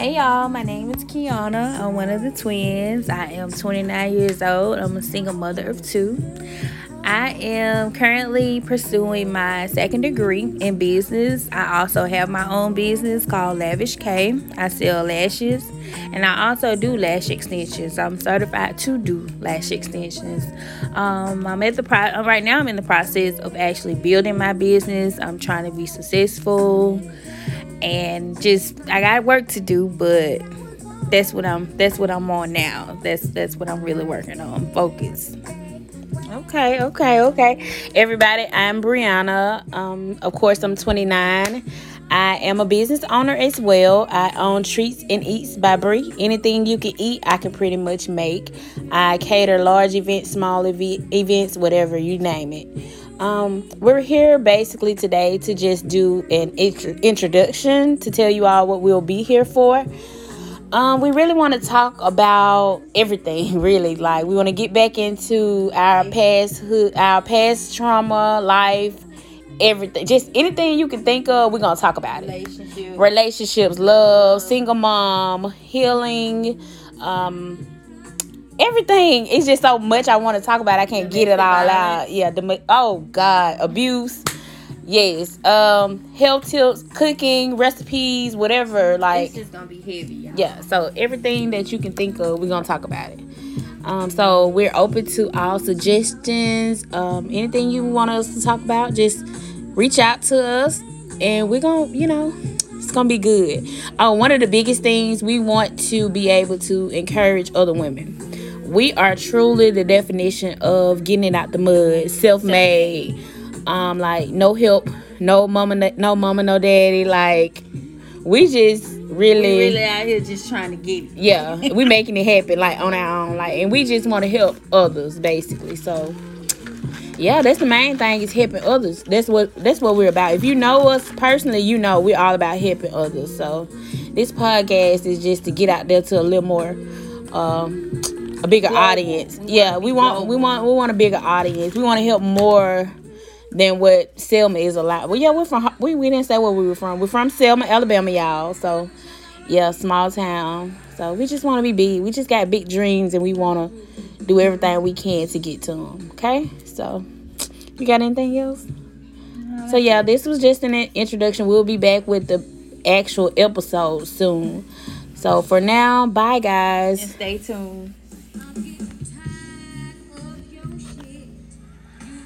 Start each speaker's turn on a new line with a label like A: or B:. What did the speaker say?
A: Hey y'all, my name is Kyanna. I'm one of the twins. I am 29 years old. I'm a single mother of two. I am currently pursuing my second degree in business. I also have my own business called Lavish K. I sell lashes and I also do lash extensions. I'm certified to do lash extensions. Um, I'm at the pro- right now. I'm in the process of actually building my business. I'm trying to be successful and just I got work to do, but that's what I'm that's what I'm on now. That's that's what I'm really working on. Focus. Okay, okay, okay. Everybody, I'm Brianna. Um, of course, I'm 29. I am a business owner as well. I own Treats and Eats by Brie. Anything you can eat, I can pretty much make. I cater large events, small ev- events, whatever you name it. Um, we're here basically today to just do an intro- introduction to tell you all what we'll be here for. Um, we really want to talk about everything, really. Like we want to get back into our past, our past trauma, life, everything. Just anything you can think of, we're gonna talk about it. Relationships, relationships, love, single mom, healing. Um, everything is just so much I want to talk about. I can't get it all out. Yeah, the oh god, abuse. Yes, um, health tips, cooking, recipes, whatever. Like
B: it's just gonna be heavy. Y'all.
A: Yeah, so everything that you can think of, we're gonna talk about it. Um, so we're open to all suggestions. Um, anything you want us to talk about, just reach out to us, and we're gonna, you know, it's gonna be good. Uh, one of the biggest things we want to be able to encourage other women we are truly the definition of getting it out the mud, self-made. Um, like no help, no mama, no mama, no daddy. Like we just really,
B: we really out here just trying to get it.
A: Yeah, we making it happen like on our own. Like, and we just want to help others basically. So yeah, that's the main thing is helping others. That's what that's what we're about. If you know us personally, you know we're all about helping others. So this podcast is just to get out there to a little more. Um, a bigger global. audience. We yeah, we want global. we want we want a bigger audience. We want to help more than what Selma is allowed. Well, yeah, we're from we, we didn't say where we were from. We're from Selma, Alabama, y'all. So yeah, small town. So we just want to be big. We just got big dreams, and we want to do everything we can to get to them. Okay, so you got anything else? So yeah, this was just an introduction. We'll be back with the actual episode soon. So for now, bye guys.
B: And stay tuned. I'm